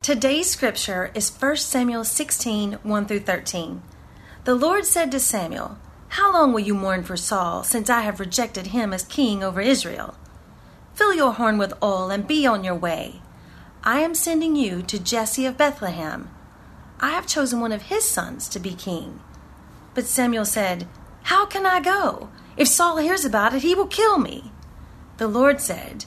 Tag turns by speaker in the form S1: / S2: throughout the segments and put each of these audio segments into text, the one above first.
S1: Today's scripture is 1 Samuel 16 1 through 13. The Lord said to Samuel, How long will you mourn for Saul, since I have rejected him as king over Israel? Fill your horn with oil and be on your way. I am sending you to Jesse of Bethlehem. I have chosen one of his sons to be king. But Samuel said, How can I go? If Saul hears about it, he will kill me. The Lord said,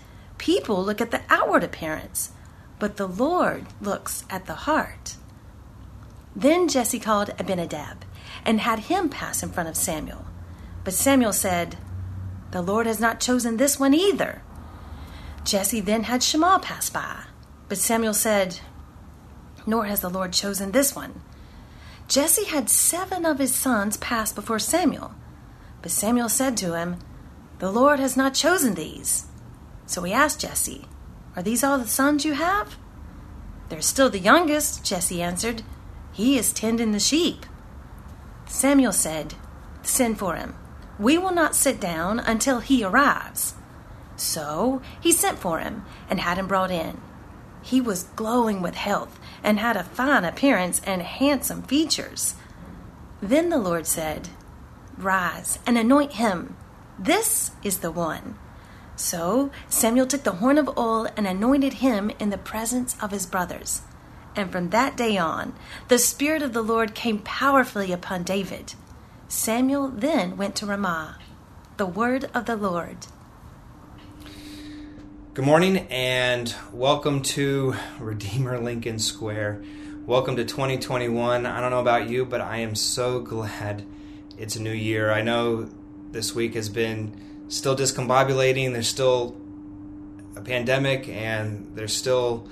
S1: People look at the outward appearance, but the Lord looks at the heart. Then Jesse called Abinadab and had him pass in front of Samuel. But Samuel said, The Lord has not chosen this one either. Jesse then had Shammah pass by. But Samuel said, Nor has the Lord chosen this one. Jesse had seven of his sons pass before Samuel. But Samuel said to him, The Lord has not chosen these. So he asked Jesse, Are these all the sons you have? They're still the youngest, Jesse answered. He is tending the sheep. Samuel said, Send for him. We will not sit down until he arrives. So he sent for him and had him brought in. He was glowing with health and had a fine appearance and handsome features. Then the Lord said, Rise and anoint him. This is the one. So Samuel took the horn of oil and anointed him in the presence of his brothers. And from that day on, the Spirit of the Lord came powerfully upon David. Samuel then went to Ramah. The word of the Lord.
S2: Good morning and welcome to Redeemer Lincoln Square. Welcome to 2021. I don't know about you, but I am so glad it's a new year. I know this week has been still discombobulating. There's still a pandemic, and there's still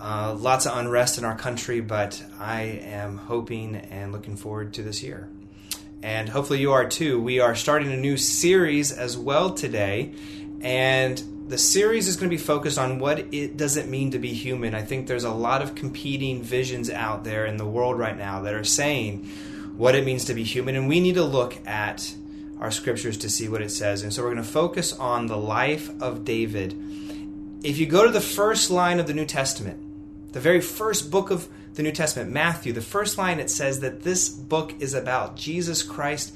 S2: uh, lots of unrest in our country. But I am hoping and looking forward to this year, and hopefully you are too. We are starting a new series as well today, and the series is going to be focused on what it does it mean to be human. I think there's a lot of competing visions out there in the world right now that are saying what it means to be human, and we need to look at our scriptures to see what it says. And so we're going to focus on the life of David. If you go to the first line of the New Testament, the very first book of the New Testament, Matthew, the first line it says that this book is about Jesus Christ,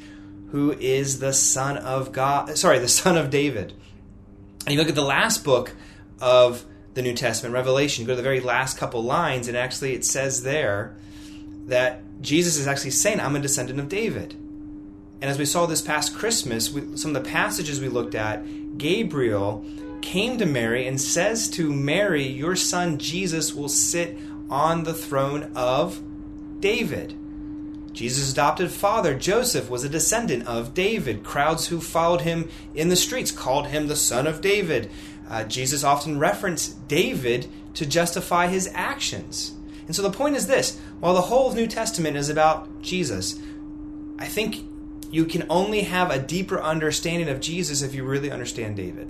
S2: who is the Son of God, sorry, the Son of David. And you look at the last book of the New Testament, Revelation, go to the very last couple lines, and actually it says there that Jesus is actually saying, I'm a descendant of David. And as we saw this past Christmas, we, some of the passages we looked at, Gabriel came to Mary and says to Mary, Your son Jesus will sit on the throne of David. Jesus' adopted father, Joseph, was a descendant of David. Crowds who followed him in the streets called him the son of David. Uh, Jesus often referenced David to justify his actions. And so the point is this while the whole New Testament is about Jesus, I think you can only have a deeper understanding of Jesus if you really understand David.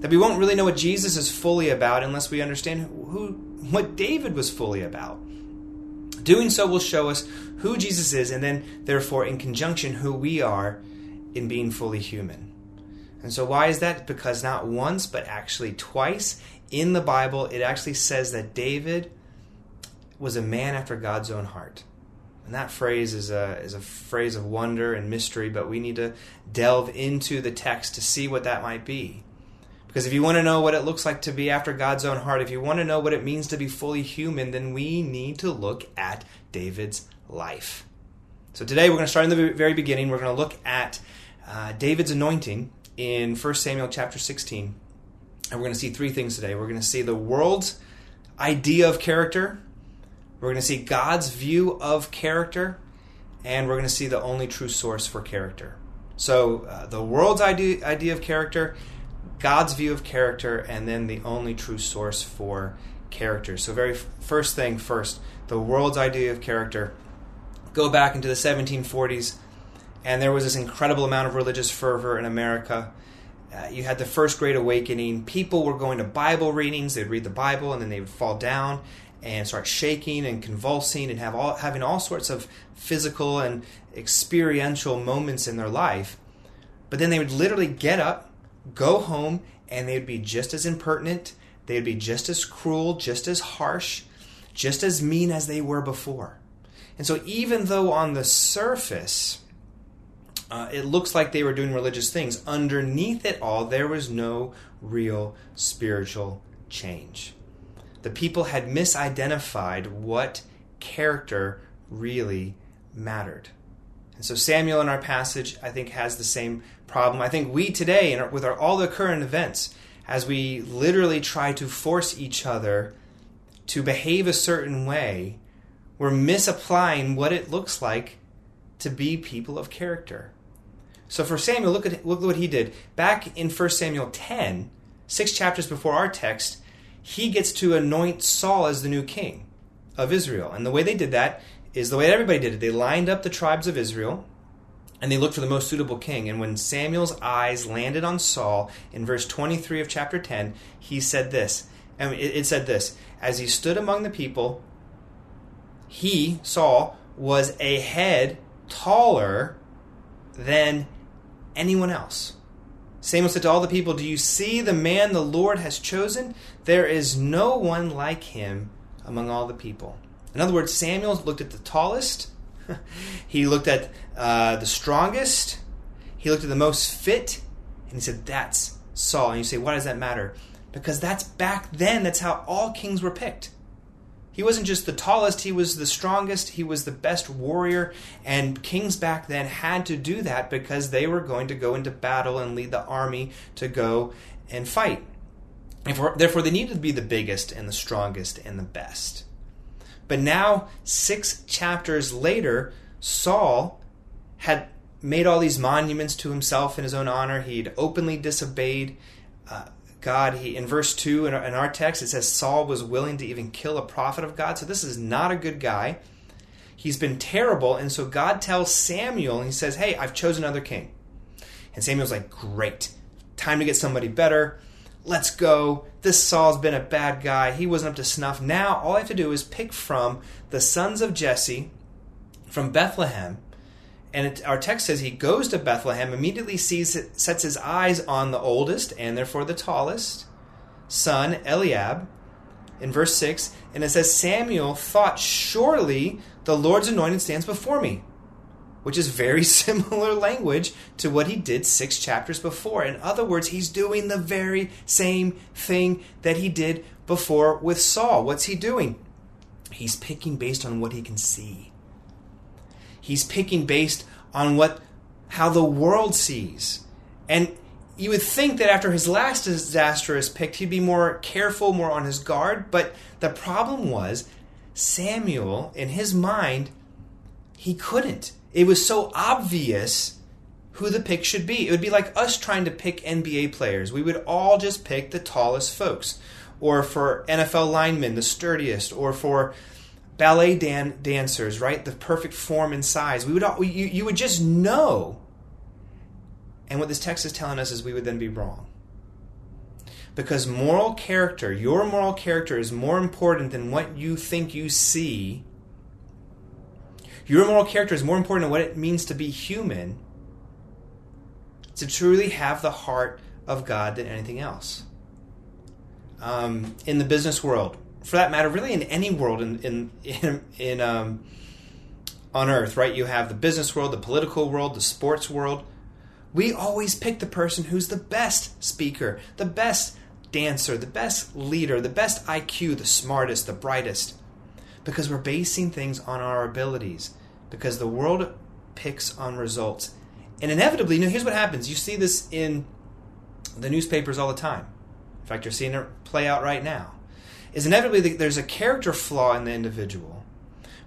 S2: That we won't really know what Jesus is fully about unless we understand who what David was fully about. Doing so will show us who Jesus is and then therefore in conjunction who we are in being fully human. And so why is that? Because not once but actually twice in the Bible it actually says that David was a man after God's own heart. And that phrase is a, is a phrase of wonder and mystery, but we need to delve into the text to see what that might be. Because if you want to know what it looks like to be after God's own heart, if you want to know what it means to be fully human, then we need to look at David's life. So today we're going to start in the very beginning. We're going to look at uh, David's anointing in 1 Samuel chapter 16. And we're going to see three things today. We're going to see the world's idea of character, we're going to see God's view of character, and we're going to see the only true source for character. So, uh, the world's idea, idea of character, God's view of character, and then the only true source for character. So, very first thing first, the world's idea of character. Go back into the 1740s, and there was this incredible amount of religious fervor in America. Uh, you had the first great awakening. People were going to Bible readings. They'd read the Bible and then they would fall down and start shaking and convulsing and have all having all sorts of physical and experiential moments in their life. But then they would literally get up, go home, and they would be just as impertinent, they would be just as cruel, just as harsh, just as mean as they were before. And so even though on the surface uh, it looks like they were doing religious things, underneath it all there was no real spiritual change the people had misidentified what character really mattered. And so Samuel in our passage, I think, has the same problem. I think we today, with our, all the current events, as we literally try to force each other to behave a certain way, we're misapplying what it looks like to be people of character. So for Samuel, look at, look at what he did. Back in 1 Samuel 10, six chapters before our text, he gets to anoint Saul as the new king of Israel. And the way they did that is the way everybody did it. They lined up the tribes of Israel and they looked for the most suitable king. And when Samuel's eyes landed on Saul in verse 23 of chapter 10, he said this. And it, said this As he stood among the people, he, Saul, was a head taller than anyone else. Samuel said to all the people, Do you see the man the Lord has chosen? There is no one like him among all the people. In other words, Samuel looked at the tallest, he looked at uh, the strongest, he looked at the most fit, and he said, That's Saul. And you say, Why does that matter? Because that's back then, that's how all kings were picked. He wasn't just the tallest, he was the strongest, he was the best warrior, and kings back then had to do that because they were going to go into battle and lead the army to go and fight. therefore, they needed to be the biggest and the strongest and the best. But now, six chapters later, Saul had made all these monuments to himself in his own honor. He'd openly disobeyed uh, God, he in verse 2 in our, in our text, it says Saul was willing to even kill a prophet of God. So this is not a good guy. He's been terrible. And so God tells Samuel, and he says, Hey, I've chosen another king. And Samuel's like, Great. Time to get somebody better. Let's go. This Saul's been a bad guy. He wasn't up to snuff. Now, all I have to do is pick from the sons of Jesse from Bethlehem and it, our text says he goes to Bethlehem, immediately sees, sets his eyes on the oldest and therefore the tallest son, Eliab, in verse 6. And it says, Samuel thought, surely the Lord's anointed stands before me, which is very similar language to what he did six chapters before. In other words, he's doing the very same thing that he did before with Saul. What's he doing? He's picking based on what he can see. He's picking based on what how the world sees. And you would think that after his last disastrous pick, he'd be more careful, more on his guard. But the problem was, Samuel, in his mind, he couldn't. It was so obvious who the pick should be. It would be like us trying to pick NBA players. We would all just pick the tallest folks. Or for NFL linemen, the sturdiest. Or for ballet dan- dancers, right? The perfect form and size. We would all, you, you would just know. And what this text is telling us is we would then be wrong. Because moral character, your moral character, is more important than what you think you see. Your moral character is more important than what it means to be human, to truly have the heart of God than anything else. Um, in the business world, for that matter, really in any world in in in, in um, on earth, right? You have the business world, the political world, the sports world. We always pick the person who's the best speaker, the best dancer, the best leader, the best IQ, the smartest, the brightest, because we're basing things on our abilities. Because the world picks on results, and inevitably, you know, here's what happens. You see this in the newspapers all the time. In fact, you're seeing it play out right now. Is inevitably there's a character flaw in the individual.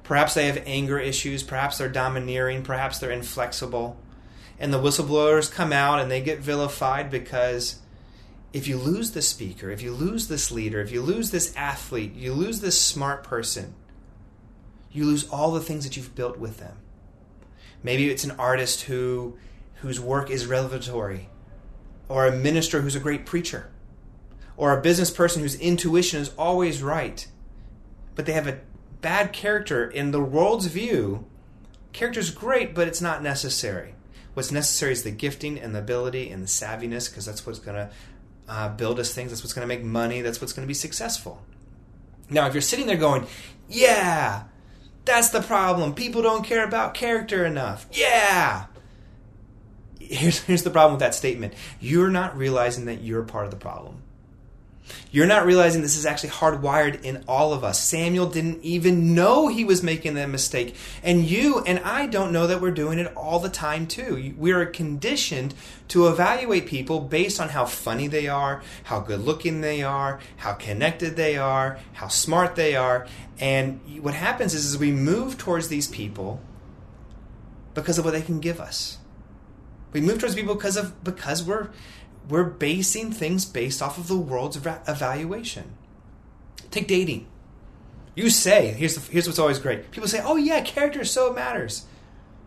S2: Perhaps they have anger issues. Perhaps they're domineering. Perhaps they're inflexible and the whistleblowers come out and they get vilified because if you lose the speaker, if you lose this leader, if you lose this athlete, you lose this smart person, you lose all the things that you've built with them. Maybe it's an artist who whose work is revelatory, or a minister who's a great preacher, or a business person whose intuition is always right, but they have a bad character in the world's view. Character's great, but it's not necessary. What's necessary is the gifting and the ability and the savviness, because that's what's going to uh, build us things. That's what's going to make money. That's what's going to be successful. Now, if you're sitting there going, yeah, that's the problem. People don't care about character enough. Yeah. Here's, here's the problem with that statement. You're not realizing that you're part of the problem. You're not realizing this is actually hardwired in all of us. Samuel didn't even know he was making that mistake. And you and I don't know that we're doing it all the time, too. We are conditioned to evaluate people based on how funny they are, how good looking they are, how connected they are, how smart they are. And what happens is, is we move towards these people because of what they can give us. We move towards people because of because we're we're basing things based off of the world's evaluation. Take dating. You say, here's, the, here's what's always great. People say, oh, yeah, character so matters.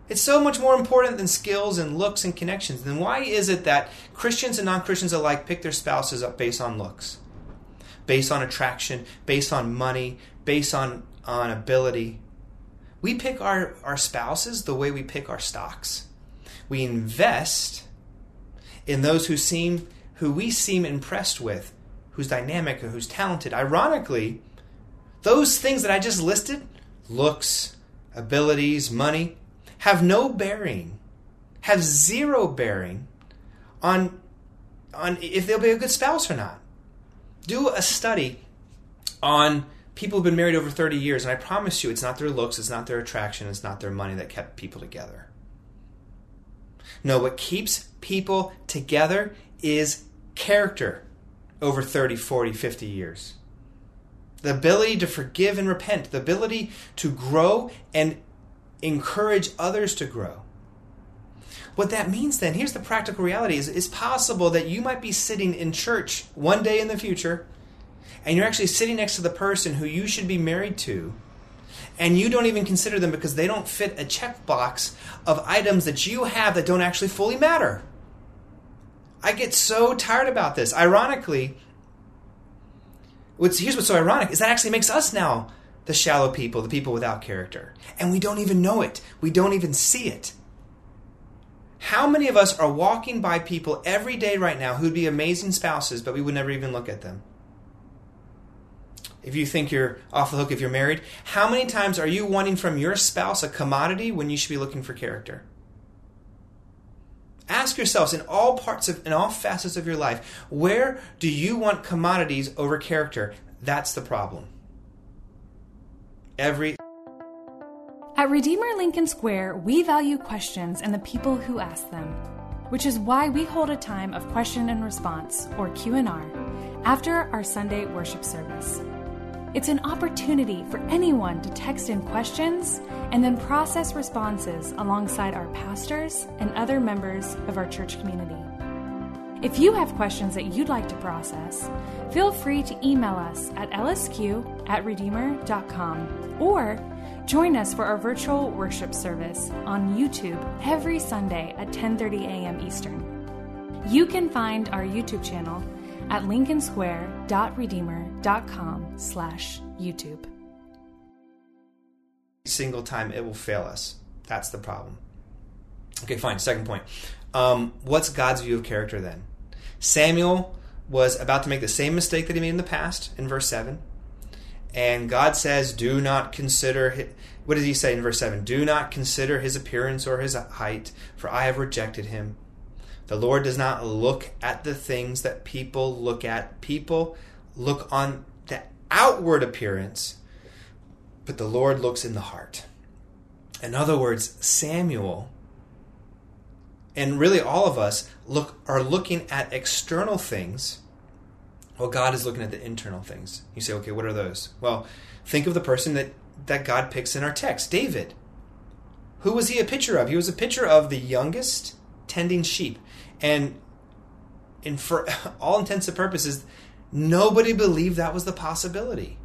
S2: It's so much more important than skills and looks and connections. Then why is it that Christians and non Christians alike pick their spouses up based on looks, based on attraction, based on money, based on, on ability? We pick our, our spouses the way we pick our stocks. We invest in those who seem who we seem impressed with, who's dynamic or who's talented. Ironically, those things that I just listed, looks, abilities, money, have no bearing, have zero bearing on on if they'll be a good spouse or not. Do a study on people who've been married over 30 years, and I promise you it's not their looks, it's not their attraction, it's not their money that kept people together. No, what keeps people together is character over 30, 40, 50 years. The ability to forgive and repent, the ability to grow and encourage others to grow. What that means then, here's the practical reality is it's possible that you might be sitting in church one day in the future and you're actually sitting next to the person who you should be married to and you don't even consider them because they don't fit a checkbox of items that you have that don't actually fully matter. I get so tired about this. Ironically, what's, here's what's so ironic is that actually makes us now the shallow people, the people without character. And we don't even know it. We don't even see it. How many of us are walking by people every day right now who'd be amazing spouses, but we would never even look at them? If you think you're off the hook if you're married, how many times are you wanting from your spouse a commodity when you should be looking for character? Ask yourselves in all parts of in all facets of your life, where do you want commodities over character? That's the problem. Every
S3: At Redeemer Lincoln Square, we value questions and the people who ask them, which is why we hold a time of question and response or Q&R after our Sunday worship service. It's an opportunity for anyone to text in questions and then process responses alongside our pastors and other members of our church community. If you have questions that you'd like to process, feel free to email us at lsq at redeemer.com or join us for our virtual worship service on YouTube every Sunday at 10:30 a.m. Eastern. You can find our YouTube channel at lincolnsquare.redeemer.com slash YouTube.
S2: Single time it will fail us. That's the problem. Okay, fine. Second point. Um, what's God's view of character then? Samuel was about to make the same mistake that he made in the past in verse 7. And God says, Do not consider. His, what does he say in verse 7? Do not consider his appearance or his height, for I have rejected him. The Lord does not look at the things that people look at. People look on the outward appearance, but the Lord looks in the heart. In other words, Samuel and really all of us look are looking at external things well god is looking at the internal things. You say okay what are those? Well think of the person that that god picks in our text. David. Who was he a picture of? He was a picture of the youngest tending sheep. And and for all intents and purposes nobody believed that was the possibility.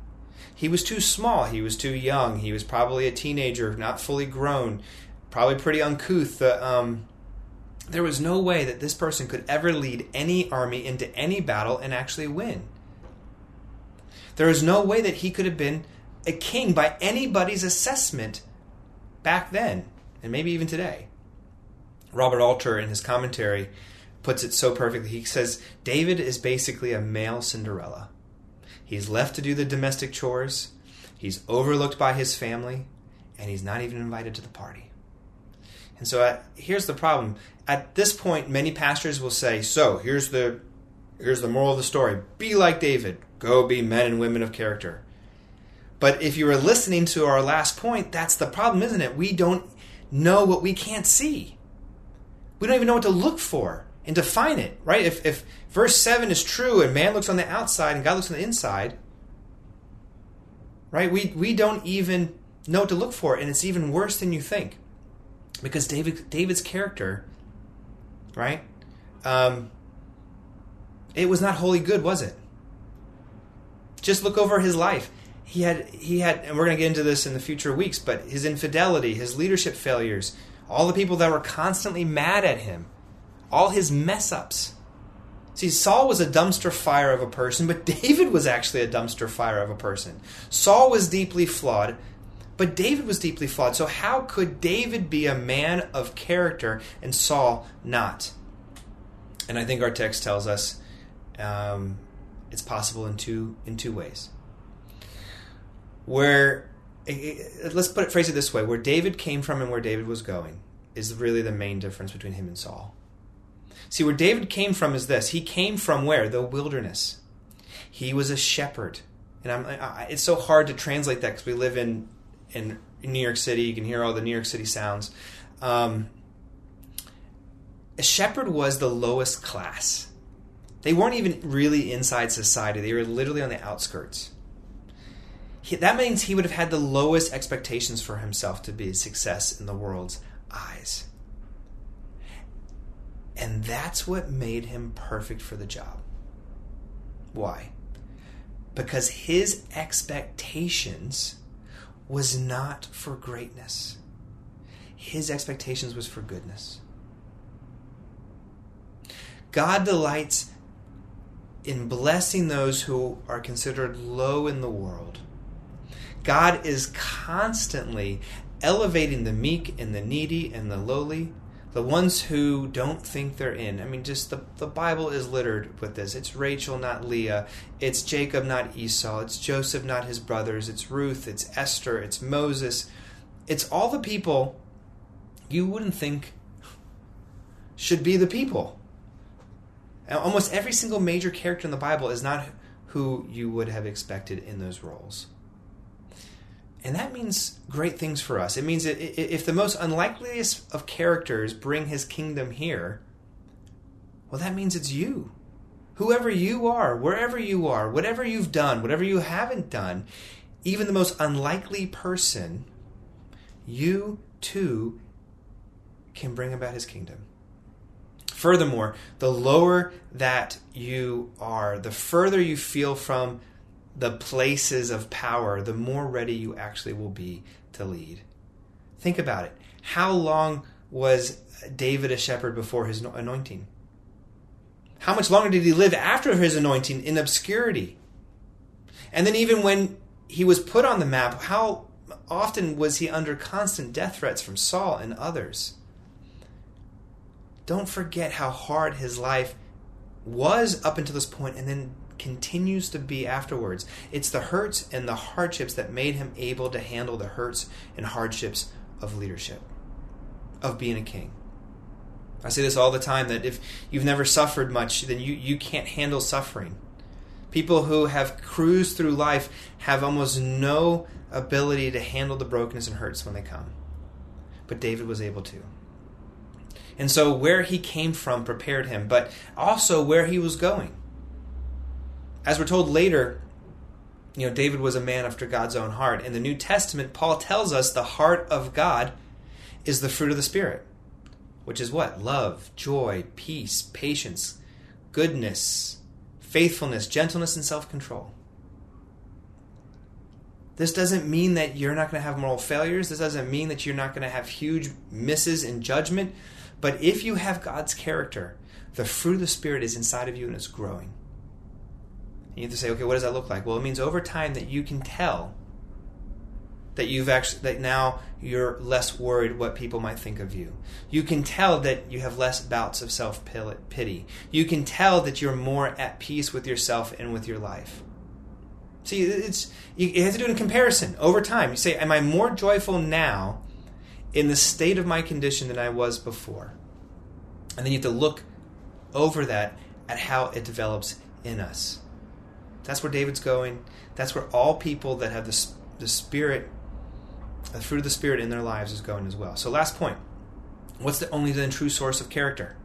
S2: He was too small. He was too young. He was probably a teenager not fully grown probably pretty uncouth. Uh, um, there was no way that this person could ever lead any army into any battle and actually win. There was no way that he could have been a king by anybody's assessment back then, and maybe even today. Robert Alter, in his commentary, puts it so perfectly. He says David is basically a male Cinderella. He's left to do the domestic chores, he's overlooked by his family, and he's not even invited to the party. And so uh, here's the problem at this point, many pastors will say, "So here's the here's the moral of the story: be like David, go be men and women of character." But if you were listening to our last point, that's the problem, isn't it? We don't know what we can't see. We don't even know what to look for and define it, right? If, if verse 7 is true and man looks on the outside and God looks on the inside, right? We, we don't even know what to look for, and it's even worse than you think. Because David, David's character right? Um, it was not wholly good, was it? Just look over his life. He had, he had, and we're going to get into this in the future weeks, but his infidelity, his leadership failures, all the people that were constantly mad at him, all his mess ups. See, Saul was a dumpster fire of a person, but David was actually a dumpster fire of a person. Saul was deeply flawed, but David was deeply flawed. So, how could David be a man of character and Saul not? And I think our text tells us um, it's possible in two in two ways. Where let's put it phrase it this way: where David came from and where David was going is really the main difference between him and Saul. See, where David came from is this: he came from where the wilderness. He was a shepherd, and I'm, I, it's so hard to translate that because we live in in, New York City. You can hear all the New York City sounds. Um, a shepherd was the lowest class. They weren't even really inside society, they were literally on the outskirts. He, that means he would have had the lowest expectations for himself to be a success in the world's eyes. And that's what made him perfect for the job. Why? Because his expectations was not for greatness. His expectations was for goodness. God delights in blessing those who are considered low in the world. God is constantly elevating the meek and the needy and the lowly the ones who don't think they're in. I mean, just the, the Bible is littered with this. It's Rachel, not Leah. It's Jacob, not Esau. It's Joseph, not his brothers. It's Ruth. It's Esther. It's Moses. It's all the people you wouldn't think should be the people. And almost every single major character in the Bible is not who you would have expected in those roles. And that means great things for us. It means that if the most unlikeliest of characters bring his kingdom here, well, that means it's you. Whoever you are, wherever you are, whatever you've done, whatever you haven't done, even the most unlikely person, you too can bring about his kingdom. Furthermore, the lower that you are, the further you feel from the places of power, the more ready you actually will be to lead. Think about it. How long was David a shepherd before his anointing? How much longer did he live after his anointing in obscurity? And then, even when he was put on the map, how often was he under constant death threats from Saul and others? Don't forget how hard his life was up until this point and then continues to be afterwards. It's the hurts and the hardships that made him able to handle the hurts and hardships of leadership, of being a king. I say this all the time that if you've never suffered much, then you, you can't handle suffering. People who have cruised through life have almost no ability to handle the brokenness and hurts when they come. But David was able to. And so, where he came from prepared him, but also where he was going. As we're told later, you know, David was a man after God's own heart. In the New Testament, Paul tells us the heart of God is the fruit of the Spirit, which is what? Love, joy, peace, patience, goodness, faithfulness, gentleness, and self control. This doesn't mean that you're not going to have moral failures. This doesn't mean that you're not going to have huge misses in judgment. But if you have God's character, the fruit of the Spirit is inside of you and it's growing. You have to say, okay, what does that look like? Well, it means over time that you can tell that you've actually that now you're less worried what people might think of you. You can tell that you have less bouts of self pity. You can tell that you're more at peace with yourself and with your life. See, it's you have to do in comparison over time. You say, "Am I more joyful now in the state of my condition than I was before?" And then you have to look over that at how it develops in us. That's where David's going. That's where all people that have the the Spirit, the fruit of the Spirit in their lives is going as well. So, last point: what's the only then true source of character?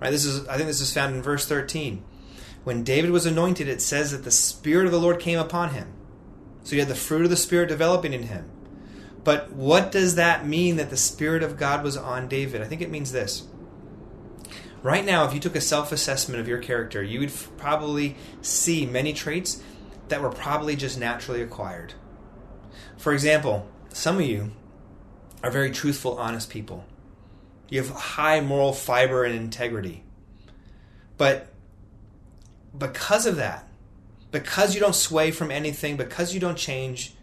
S2: Right. This is I think this is found in verse thirteen. When David was anointed, it says that the Spirit of the Lord came upon him. So you had the fruit of the Spirit developing in him. But what does that mean that the Spirit of God was on David? I think it means this. Right now, if you took a self assessment of your character, you would f- probably see many traits that were probably just naturally acquired. For example, some of you are very truthful, honest people. You have high moral fiber and integrity. But because of that, because you don't sway from anything, because you don't change,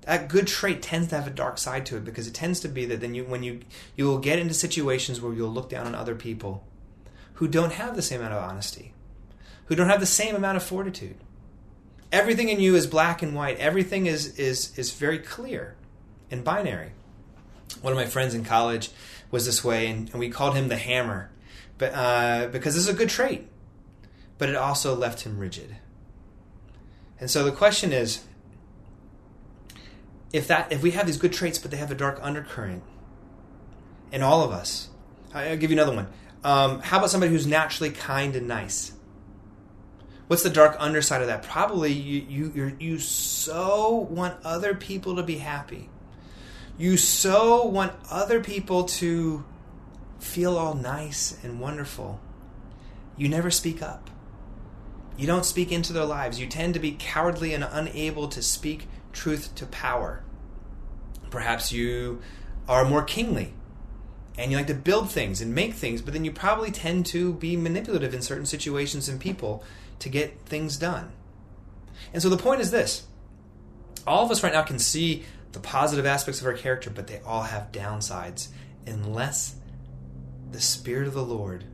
S2: that good trait tends to have a dark side to it because it tends to be that then you when you you will get into situations where you'll look down on other people who don't have the same amount of honesty, who don't have the same amount of fortitude. Everything in you is black and white. Everything is is is very clear and binary. One of my friends in college was this way, and, and we called him the hammer, but uh, because this is a good trait but it also left him rigid. And so the question is if that if we have these good traits but they have a dark undercurrent in all of us i'll give you another one um, how about somebody who's naturally kind and nice? What's the dark underside of that? Probably you you you so want other people to be happy. You so want other people to feel all nice and wonderful. You never speak up. You don't speak into their lives. You tend to be cowardly and unable to speak truth to power. Perhaps you are more kingly and you like to build things and make things, but then you probably tend to be manipulative in certain situations and people to get things done. And so the point is this all of us right now can see the positive aspects of our character, but they all have downsides unless the Spirit of the Lord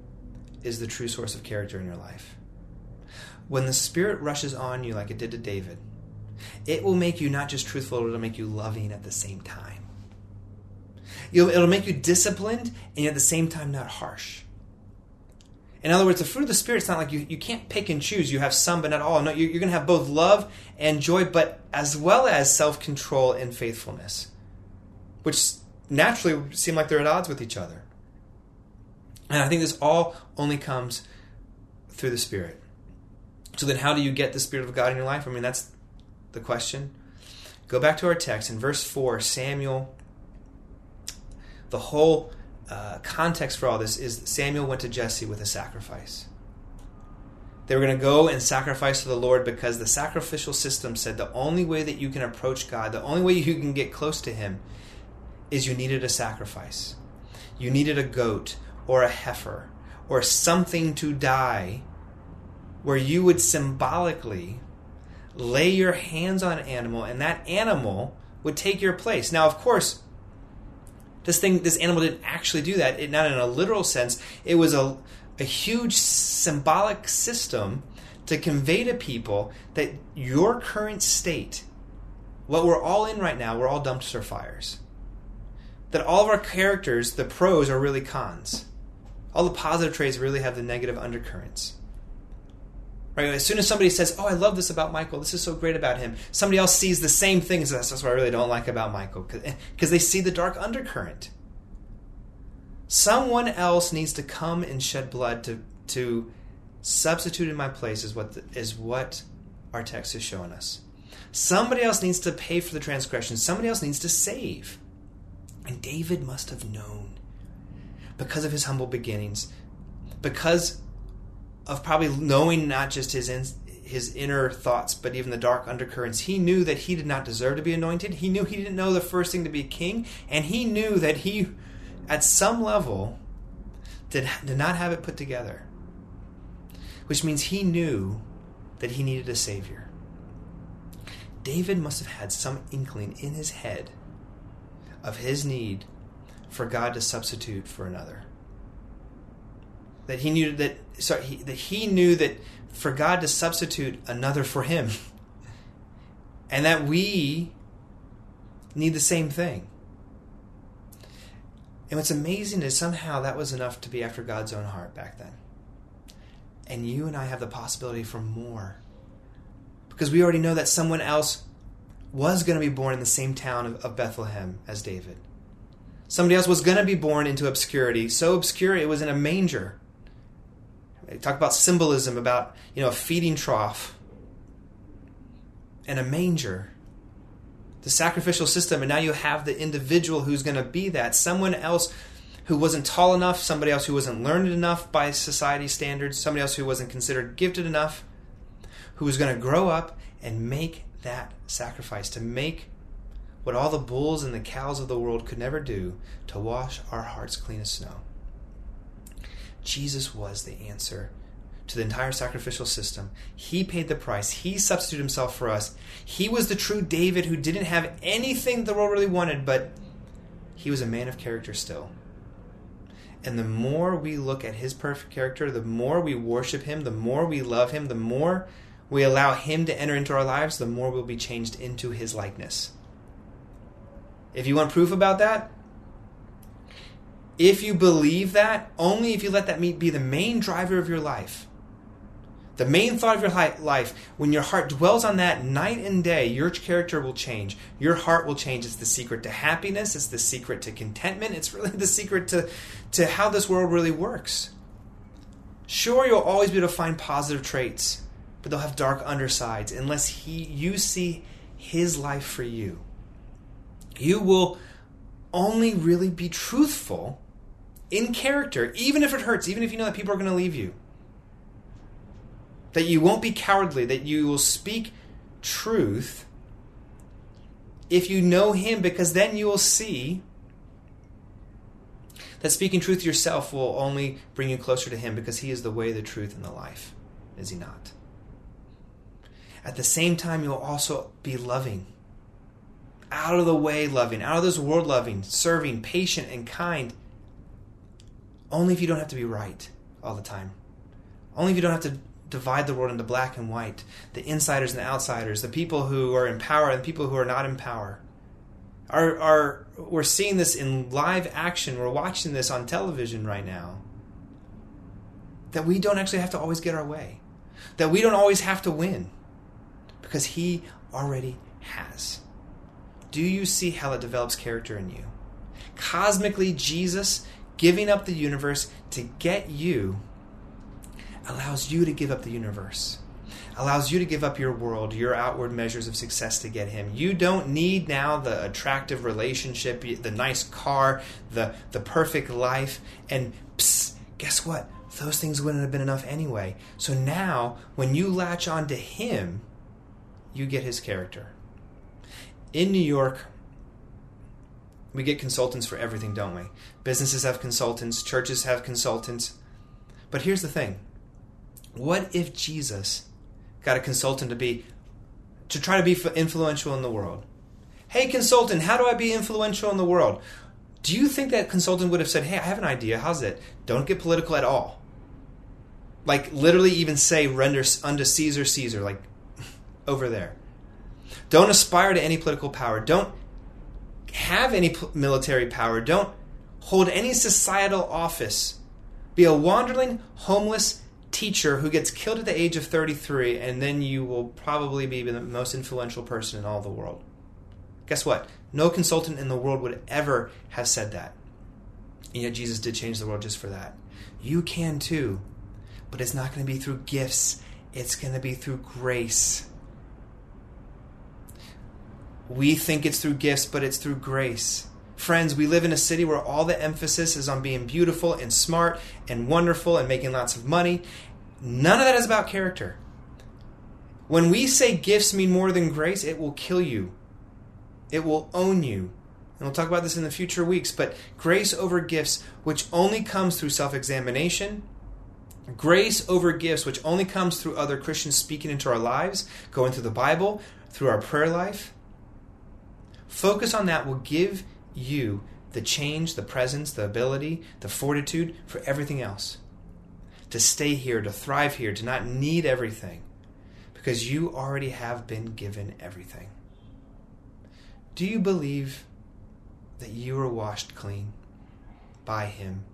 S2: is the true source of character in your life when the Spirit rushes on you like it did to David, it will make you not just truthful, it'll make you loving at the same time. It'll, it'll make you disciplined and at the same time not harsh. In other words, the fruit of the Spirit, it's not like you, you can't pick and choose. You have some, but not all. No, you're, you're going to have both love and joy, but as well as self control and faithfulness, which naturally seem like they're at odds with each other. And I think this all only comes through the Spirit. So then, how do you get the Spirit of God in your life? I mean, that's the question. Go back to our text in verse 4, Samuel. The whole uh, context for all this is Samuel went to Jesse with a sacrifice. They were going to go and sacrifice to the Lord because the sacrificial system said the only way that you can approach God, the only way you can get close to Him, is you needed a sacrifice. You needed a goat or a heifer or something to die where you would symbolically lay your hands on an animal and that animal would take your place. Now, of course, this thing, this animal didn't actually do that. It, not in a literal sense. It was a, a huge symbolic system to convey to people that your current state, what we're all in right now, we're all dumpster fires. That all of our characters, the pros, are really cons. All the positive traits really have the negative undercurrents. Right? As soon as somebody says, "Oh, I love this about Michael. This is so great about him," somebody else sees the same things. That's, what I really don't like about Michael because eh, they see the dark undercurrent. Someone else needs to come and shed blood to to substitute in my place is what the, is what our text is showing us. Somebody else needs to pay for the transgression. Somebody else needs to save. And David must have known because of his humble beginnings, because of probably knowing not just his in, his inner thoughts, but even the dark undercurrents. He knew that he did not deserve to be anointed. He knew he didn't know the first thing to be king, and he knew that he, at some level, did, did not have it put together. Which means he knew that he needed a savior. David must have had some inkling in his head of his need for God to substitute for another that he knew that sorry he, that he knew that for God to substitute another for him, and that we need the same thing. And what's amazing is somehow that was enough to be after God's own heart back then. And you and I have the possibility for more. Because we already know that someone else was going to be born in the same town of, of Bethlehem as David. Somebody else was going to be born into obscurity, so obscure it was in a manger. They talk about symbolism, about you know a feeding trough and a manger, the sacrificial system, and now you have the individual who's going to be that someone else who wasn't tall enough, somebody else who wasn't learned enough by society standards, somebody else who wasn't considered gifted enough, who was going to grow up and make that sacrifice to make what all the bulls and the cows of the world could never do to wash our hearts clean as snow. Jesus was the answer to the entire sacrificial system. He paid the price. He substituted himself for us. He was the true David who didn't have anything the world really wanted, but he was a man of character still. And the more we look at his perfect character, the more we worship him, the more we love him, the more we allow him to enter into our lives, the more we'll be changed into his likeness. If you want proof about that, if you believe that, only if you let that meat be the main driver of your life, the main thought of your life, when your heart dwells on that night and day, your character will change. Your heart will change. It's the secret to happiness. It's the secret to contentment. It's really the secret to, to how this world really works. Sure, you'll always be able to find positive traits, but they'll have dark undersides unless he, you see his life for you. You will only really be truthful in character, even if it hurts, even if you know that people are going to leave you. That you won't be cowardly, that you will speak truth if you know Him, because then you will see that speaking truth yourself will only bring you closer to Him because He is the way, the truth, and the life. Is He not? At the same time, you'll also be loving. Out of the way loving, out of this world loving, serving, patient, and kind only if you don't have to be right all the time. Only if you don't have to divide the world into black and white, the insiders and the outsiders, the people who are in power and the people who are not in power. Are, are we're seeing this in live action. We're watching this on television right now. That we don't actually have to always get our way. That we don't always have to win. Because he already has. Do you see how it develops character in you? Cosmically, Jesus giving up the universe to get you allows you to give up the universe allows you to give up your world, your outward measures of success to get him. You don't need now the attractive relationship, the nice car, the the perfect life, and psst, guess what? Those things wouldn't have been enough anyway. So now, when you latch on to him, you get his character. In New York, we get consultants for everything, don't we? Businesses have consultants, churches have consultants. But here's the thing what if Jesus got a consultant to be to try to be influential in the world? Hey, consultant, how do I be influential in the world? Do you think that consultant would have said, Hey, I have an idea. How's it? Don't get political at all. Like, literally, even say, Render unto Caesar Caesar, like over there. Don't aspire to any political power. Don't have any military power. Don't hold any societal office. Be a wandering, homeless teacher who gets killed at the age of 33, and then you will probably be the most influential person in all the world. Guess what? No consultant in the world would ever have said that. And yet Jesus did change the world just for that. You can too, but it's not going to be through gifts, it's going to be through grace. We think it's through gifts, but it's through grace. Friends, we live in a city where all the emphasis is on being beautiful and smart and wonderful and making lots of money. None of that is about character. When we say gifts mean more than grace, it will kill you. It will own you. And we'll talk about this in the future weeks, but grace over gifts, which only comes through self examination, grace over gifts, which only comes through other Christians speaking into our lives, going through the Bible, through our prayer life. Focus on that will give you the change, the presence, the ability, the fortitude for everything else. To stay here, to thrive here, to not need everything, because you already have been given everything. Do you believe that you are washed clean by Him?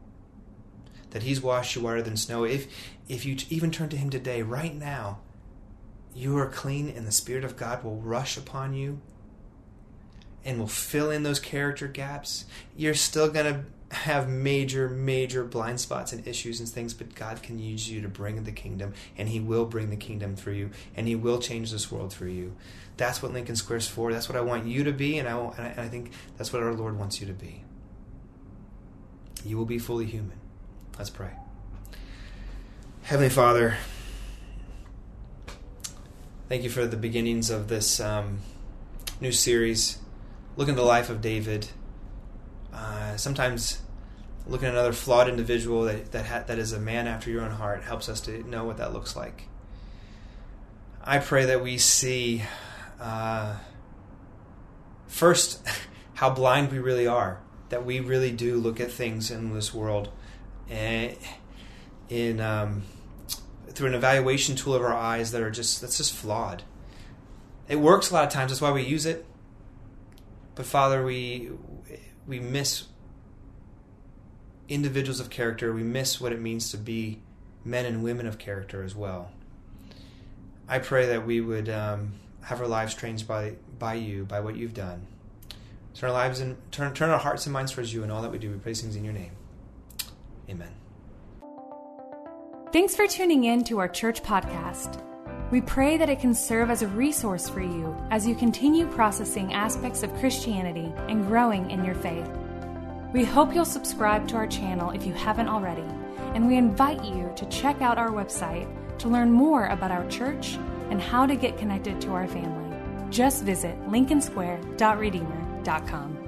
S2: That He's washed you whiter than snow? If, if you even turn to Him today, right now, you are clean and the Spirit of God will rush upon you and will fill in those character gaps. You're still going to have major, major blind spots and issues and things, but God can use you to bring the kingdom, and He will bring the kingdom through you, and He will change this world through you. That's what Lincoln Square's for. That's what I want you to be, and I, and I think that's what our Lord wants you to be. You will be fully human. Let's pray. Heavenly Father, thank you for the beginnings of this um, new series. Looking at the life of David. Uh, sometimes looking at another flawed individual that that, ha- that is a man after your own heart helps us to know what that looks like. I pray that we see uh, first, how blind we really are. That we really do look at things in this world and eh, in um, through an evaluation tool of our eyes that are just that's just flawed. It works a lot of times. That's why we use it. But Father, we we miss individuals of character. We miss what it means to be men and women of character as well. I pray that we would um, have our lives changed by by you, by what you've done. Turn our lives and turn turn our hearts and minds towards you and all that we do. We praise things in your name. Amen.
S3: Thanks for tuning in to our church podcast. We pray that it can serve as a resource for you as you continue processing aspects of Christianity and growing in your faith. We hope you'll subscribe to our channel if you haven't already, and we invite you to check out our website to learn more about our church and how to get connected to our family. Just visit lincolnsquare.redeemer.com.